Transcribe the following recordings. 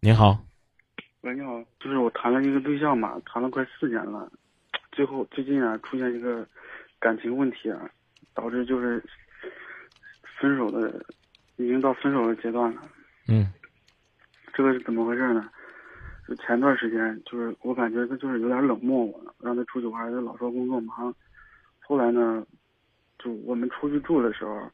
您好，喂，你好，就是我谈了一个对象嘛，谈了快四年了，最后最近啊出现一个感情问题啊，导致就是分手的，已经到分手的阶段了。嗯这个是怎么回事呢？就前段时间，就是我感觉他就是有点冷漠我了，让他出去玩，他老说工作忙。后来呢，就我们出去住的时候，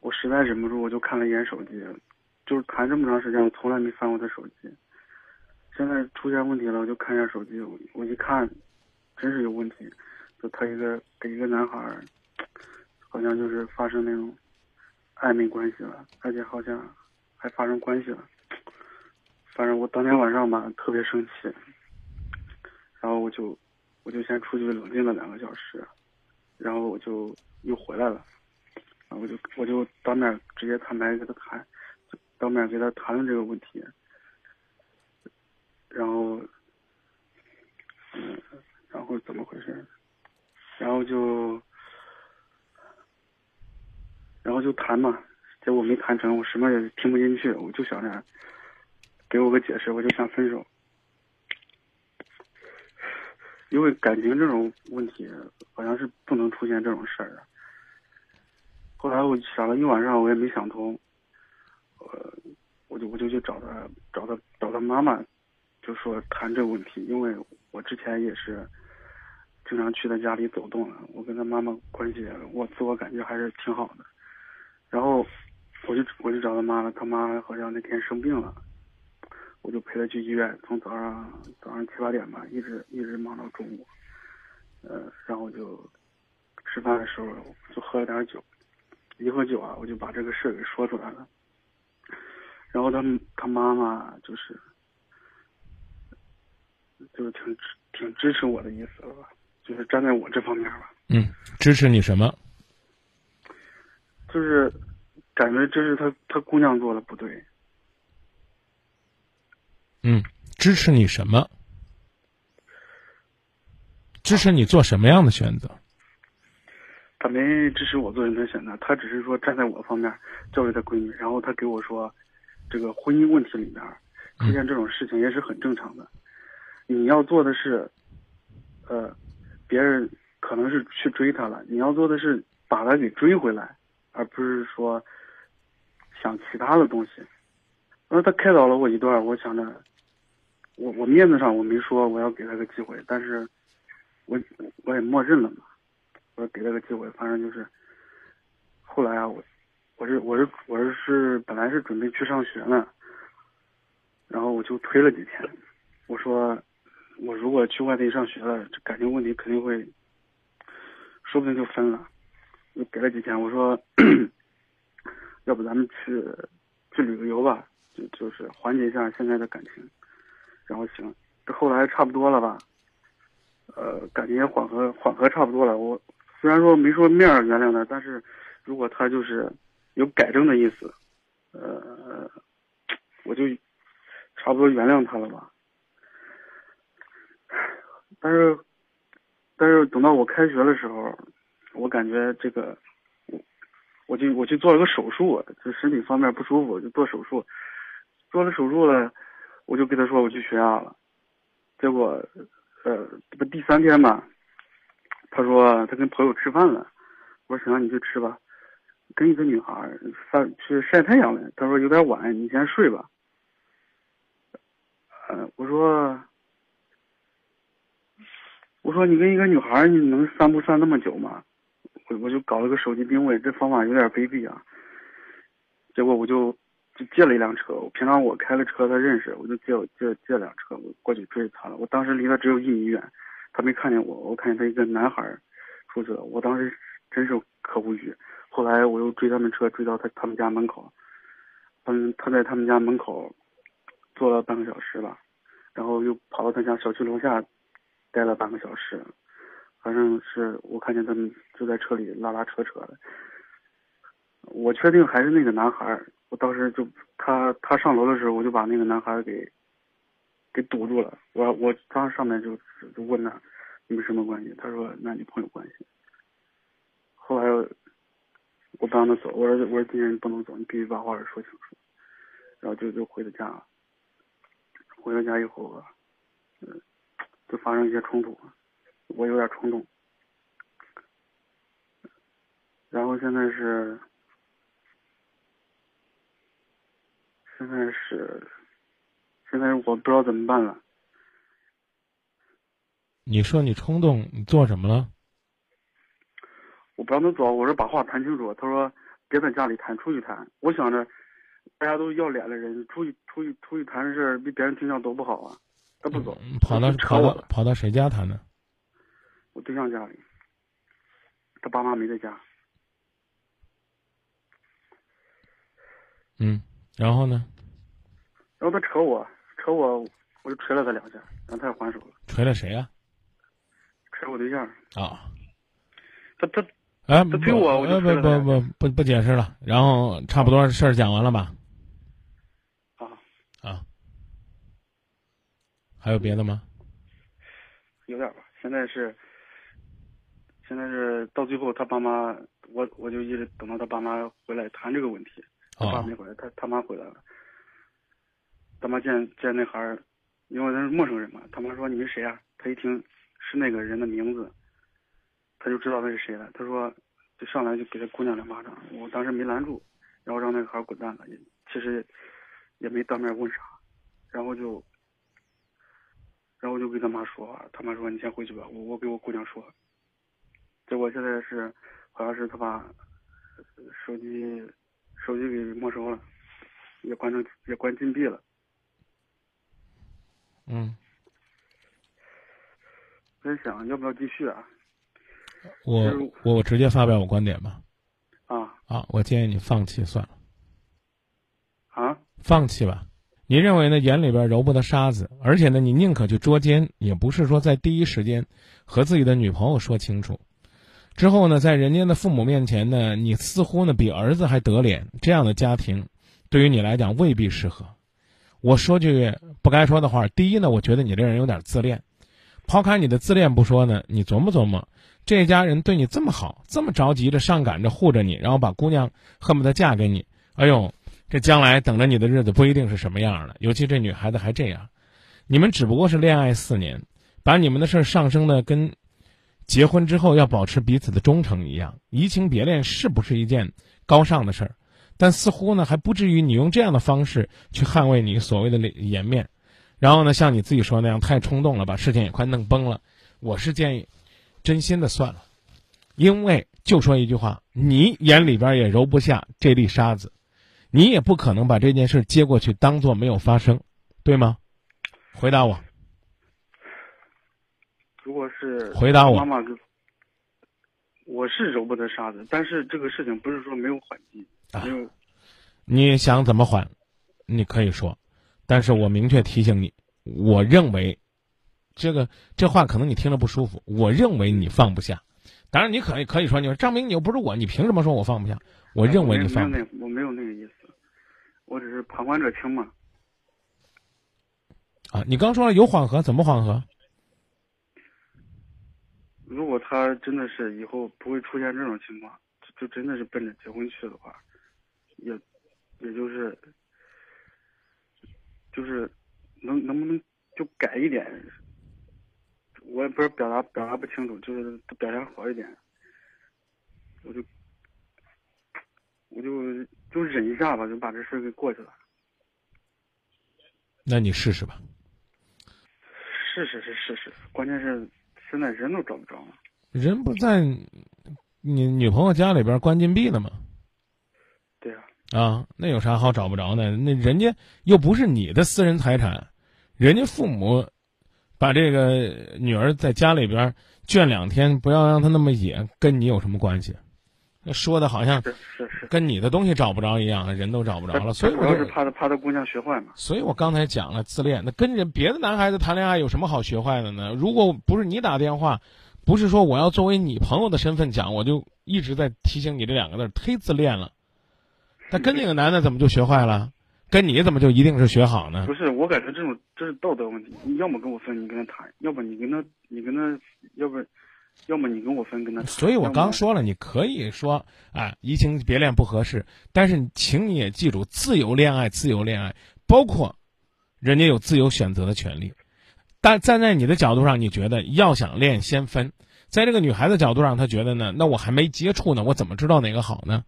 我实在忍不住，我就看了一眼手机，就是谈这么长时间，我从来没翻过他手机。现在出现问题了，我就看一下手机，我我一看，真是有问题，就他一个给一个男孩，好像就是发生那种暧昧关系了，而且好像还发生关系了。反正我当天晚上吧特别生气，然后我就我就先出去冷静了两个小时，然后我就又回来了，然后我就我就当面直接坦白跟他谈，当面给他谈论这个问题，然后嗯，然后怎么回事？然后就然后就谈嘛，结果没谈成，我什么也听不进去，我就想着。给我个解释，我就想分手，因为感情这种问题好像是不能出现这种事儿的。后来我想了一晚上，我也没想通，我就我就去找他，找他找他妈妈，就说谈这个问题，因为我之前也是经常去他家里走动了，我跟他妈妈关系，我自我感觉还是挺好的。然后我就我就找他妈了，他妈好像那天生病了。我就陪他去医院，从早上早上七八点吧，一直一直忙到中午，呃，然后就吃饭的时候就喝了点酒，一喝酒啊，我就把这个事给说出来了。然后他他妈妈就是就是挺挺支持我的意思了吧，就是站在我这方面吧。嗯，支持你什么？就是感觉这是他他姑娘做的不对。嗯，支持你什么？支持你做什么样的选择？他没支持我做任何选择，他只是说站在我方面教育他闺女，然后他给我说，这个婚姻问题里面出现这种事情也是很正常的。你要做的是，呃，别人可能是去追他了，你要做的是把他给追回来，而不是说想其他的东西。然后他开导了我一段，我想着，我我面子上我没说我要给他个机会，但是我我也默认了嘛，我给他个机会，反正就是，后来啊，我我是我是我是是本来是准备去上学呢，然后我就推了几天，我说我如果去外地上学了，这感情问题肯定会，说不定就分了，就给了几天，我说，要不咱们去去旅个游吧。就就是缓解一下现在的感情，然后行，这后来差不多了吧？呃，感觉缓和缓和差不多了。我虽然说没说面原谅他，但是如果他就是有改正的意思，呃，我就差不多原谅他了吧。但是但是等到我开学的时候，我感觉这个我我就我去做了个手术，就身体方面不舒服，就做手术。做了手术了，我就跟他说我去学校了，结果，呃，不第三天吧，他说他跟朋友吃饭了，我说行，你去吃吧，跟一个女孩晒去晒太阳了，他说有点晚，你先睡吧。呃，我说，我说你跟一个女孩你能散步散那么久吗？我我就搞了个手机定位，这方法有点卑鄙啊。结果我就。就借了一辆车，我平常我开了车，他认识，我就借我借借辆车，我过去追他了。我当时离他只有一米远，他没看见我，我看见他一个男孩出去了，我当时真是可无语。后来我又追他们车，追到他他们家门口，嗯，他在他们家门口坐了半个小时吧，然后又跑到他家小区楼下待了半个小时，反正是我看见他们就在车里拉拉扯扯的。我确定还是那个男孩，我当时就他他上楼的时候，我就把那个男孩给给堵住了。我我当时上面就就问他你们什么关系？他说男女朋友关系。后来我不让他走，我说我说今天你不能走，你必须把话说清楚。然后就就回了家。回到家以后啊，嗯，就发生一些冲突，我有点冲动，然后现在是，现在是，现在我不知道怎么办了。你说你冲动，你做什么了？我不让他走，我说把话谈清楚。他说别在家里谈，出去谈。我想着。大家都要脸的人，出去出去出去谈事儿，被别人听到多不好啊！他不走，跑到跑到跑到谁家谈呢？我对象家里，他爸妈没在家。嗯，然后呢？然后他扯我，扯我，我就捶了他两下，然后他也还手了。捶了谁呀？捶我对象。啊。他他哎，他推我，我就不不不不不解释了。然后差不多事儿讲完了吧？啊，还有别的吗？有点吧。现在是，现在是到最后，他爸妈，我我就一直等到他爸妈回来谈这个问题。他爸没回来，他他妈回来了。他妈见见那孩儿，因为他是陌生人嘛。他妈说：“你是谁啊？”他一听是那个人的名字，他就知道那是谁了。他说：“就上来就给他姑娘两巴掌。”我当时没拦住，然后让那个孩儿滚蛋了。其实。也没当面问啥，然后就，然后就跟他妈说，他妈说你先回去吧，我我给我姑娘说。结果现在是，好像是他把手机手机给没收了，也关成也关禁闭了。嗯。在想要不要继续啊？我我我直接发表我观点吧。啊。啊，我建议你放弃算了。啊。放弃吧，你认为呢？眼里边揉不得沙子，而且呢，你宁可去捉奸，也不是说在第一时间和自己的女朋友说清楚。之后呢，在人家的父母面前呢，你似乎呢比儿子还得脸，这样的家庭，对于你来讲未必适合。我说句不该说的话，第一呢，我觉得你这人有点自恋。抛开你的自恋不说呢，你琢磨琢磨，这家人对你这么好，这么着急着上赶着护着你，然后把姑娘恨不得嫁给你，哎呦。这将来等着你的日子不一定是什么样的，尤其这女孩子还这样，你们只不过是恋爱四年，把你们的事儿上升的跟结婚之后要保持彼此的忠诚一样，移情别恋是不是一件高尚的事儿？但似乎呢还不至于你用这样的方式去捍卫你所谓的脸颜面，然后呢像你自己说那样太冲动了，把事情也快弄崩了。我是建议，真心的算了，因为就说一句话，你眼里边也揉不下这粒沙子。你也不可能把这件事接过去当做没有发生，对吗？回答我。如果是回答我，妈妈，我是揉不得沙子，但是这个事情不是说没有缓急，没有。你想怎么缓，你可以说，但是我明确提醒你，我认为，这个这话可能你听着不舒服，我认为你放不下。当然，你可以可以说，你说张明，你又不是我，你凭什么说我放不下？我认为你放。那我没有那个意思。我只是旁观者清嘛。啊，你刚说了有缓和，怎么缓和？如果他真的是以后不会出现这种情况，就真的是奔着结婚去的话，也，也就是，就是能能不能就改一点？我也不是表达表达不清楚，就是表现好一点，我就。我就就忍一下吧，就把这事给过去了。那你试试吧。试试是试试，关键是现在人都找不着了。人不在你女朋友家里边关禁闭了吗？对啊。啊，那有啥好找不着的？那人家又不是你的私人财产，人家父母把这个女儿在家里边圈两天，不要让她那么野，跟你有什么关系？说的好像是是是跟你的东西找不着一样，人都找不着了，所以主要是怕他怕他姑娘学坏嘛。所以我刚才讲了自恋，那跟人别的男孩子谈恋爱有什么好学坏的呢？如果不是你打电话，不是说我要作为你朋友的身份讲，我就一直在提醒你这两个字，忒自恋了。他跟那个男的怎么就学坏了？跟你怎么就一定是学好呢？不是，我感觉这种这是道德问题。你要么跟我分，你跟他谈；要不你跟他，你跟他，要不。要么你跟我分，跟他。所以我刚说了，你可以说啊，移情别恋不合适，但是请你也记住，自由恋爱，自由恋爱，包括人家有自由选择的权利。但站在你的角度上，你觉得要想恋先分；在这个女孩子角度上，她觉得呢，那我还没接触呢，我怎么知道哪个好呢？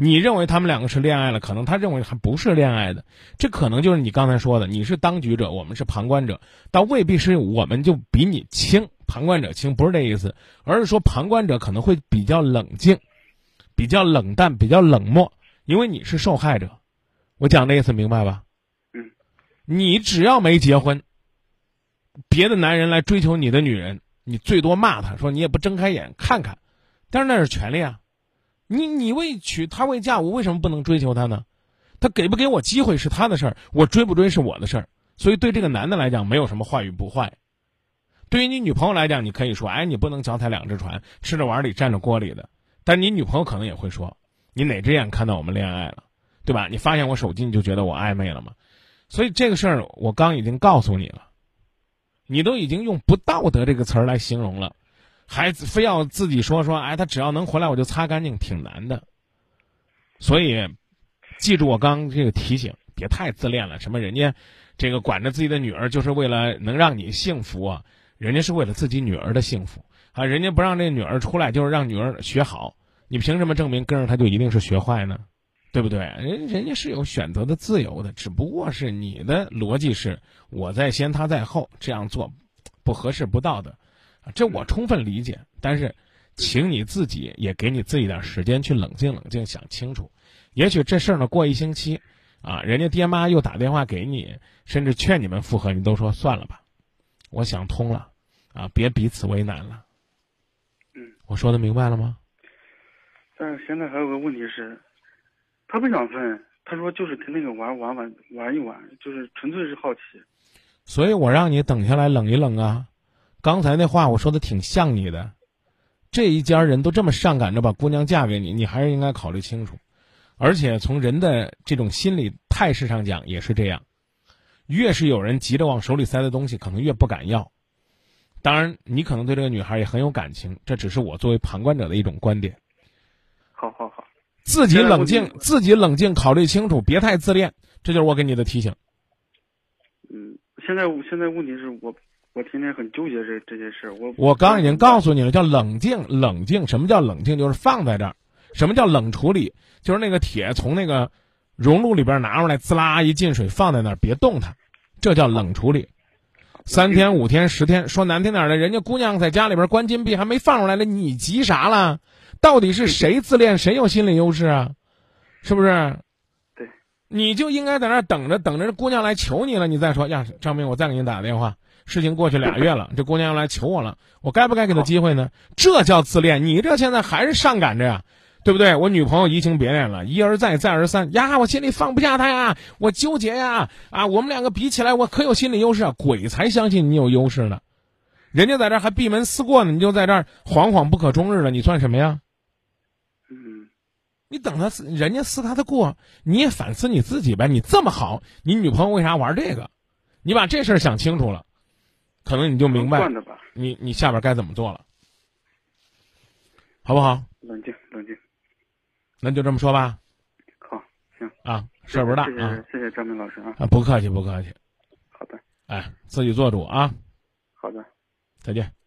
你认为他们两个是恋爱了，可能他认为还不是恋爱的，这可能就是你刚才说的，你是当局者，我们是旁观者，但未必是我们就比你轻，旁观者轻，不是这意思，而是说旁观者可能会比较冷静，比较冷淡，比较冷漠，因为你是受害者，我讲的意思明白吧？嗯，你只要没结婚，别的男人来追求你的女人，你最多骂他说你也不睁开眼看看，但是那是权利啊。你你未娶她未嫁，我为什么不能追求她呢？他给不给我机会是他的事儿，我追不追是我的事儿。所以对这个男的来讲，没有什么坏与不坏。对于你女朋友来讲，你可以说，哎，你不能脚踩两只船，吃着碗里蘸着锅里的。但你女朋友可能也会说，你哪只眼看到我们恋爱了，对吧？你发现我手机，你就觉得我暧昧了吗？所以这个事儿，我刚已经告诉你了，你都已经用不道德这个词儿来形容了。还非要自己说说，哎，他只要能回来，我就擦干净，挺难的。所以，记住我刚这个提醒，别太自恋了。什么人家这个管着自己的女儿，就是为了能让你幸福啊？人家是为了自己女儿的幸福啊！人家不让这女儿出来，就是让女儿学好。你凭什么证明跟着他就一定是学坏呢？对不对？人人家是有选择的自由的，只不过是你的逻辑是我在先，他在后，这样做不合适、不道德。这我充分理解，但是，请你自己也给你自己点时间去冷静冷静，想清楚。也许这事儿呢，过一星期，啊，人家爹妈又打电话给你，甚至劝你们复合，你都说算了吧，我想通了，啊，别彼此为难了。嗯，我说的明白了吗？但是现在还有个问题是，他不想分，他说就是跟那个玩玩玩玩一玩，就是纯粹是好奇。所以我让你等下来冷一冷啊。刚才那话我说的挺像你的，这一家人都这么上赶着把姑娘嫁给你，你还是应该考虑清楚。而且从人的这种心理态势上讲也是这样，越是有人急着往手里塞的东西，可能越不敢要。当然，你可能对这个女孩也很有感情，这只是我作为旁观者的一种观点。好好好，自己冷静，自己冷静，考虑清楚，别太自恋，这就是我给你的提醒。嗯，现在现在问题是我。我天天很纠结这这些事我我刚已经告诉你了，叫冷静，冷静。什么叫冷静？就是放在这儿。什么叫冷处理？就是那个铁从那个熔炉里边拿出来，滋啦一进水，放在那儿，别动它，这叫冷处理。三天、五天、十天，说难听点的，人家姑娘在家里边关禁闭，还没放出来呢，你急啥了？到底是谁自恋，谁有心理优势啊？是不是？对，你就应该在那儿等着，等着姑娘来求你了，你再说呀，张明，我再给你打个电话。事情过去俩月了，这姑娘要来求我了，我该不该给她机会呢？这叫自恋，你这现在还是上赶着呀，对不对？我女朋友移情别恋了，一而再，再而三呀，我心里放不下她呀，我纠结呀，啊，我们两个比起来，我可有心理优势啊，鬼才相信你有优势呢，人家在这还闭门思过呢，你就在这儿惶惶不可终日了，你算什么呀？嗯，你等他人家思他的过，你也反思你自己呗，你这么好，你女朋友为啥玩这个？你把这事儿想清楚了。可能你就明白，你你下边该怎么做了，好不好？冷静，冷静。那就这么说吧。好，行啊，事儿不大啊。谢谢张明老师啊。啊，不客气，不客气。好的。哎，自己做主啊。好的。再见。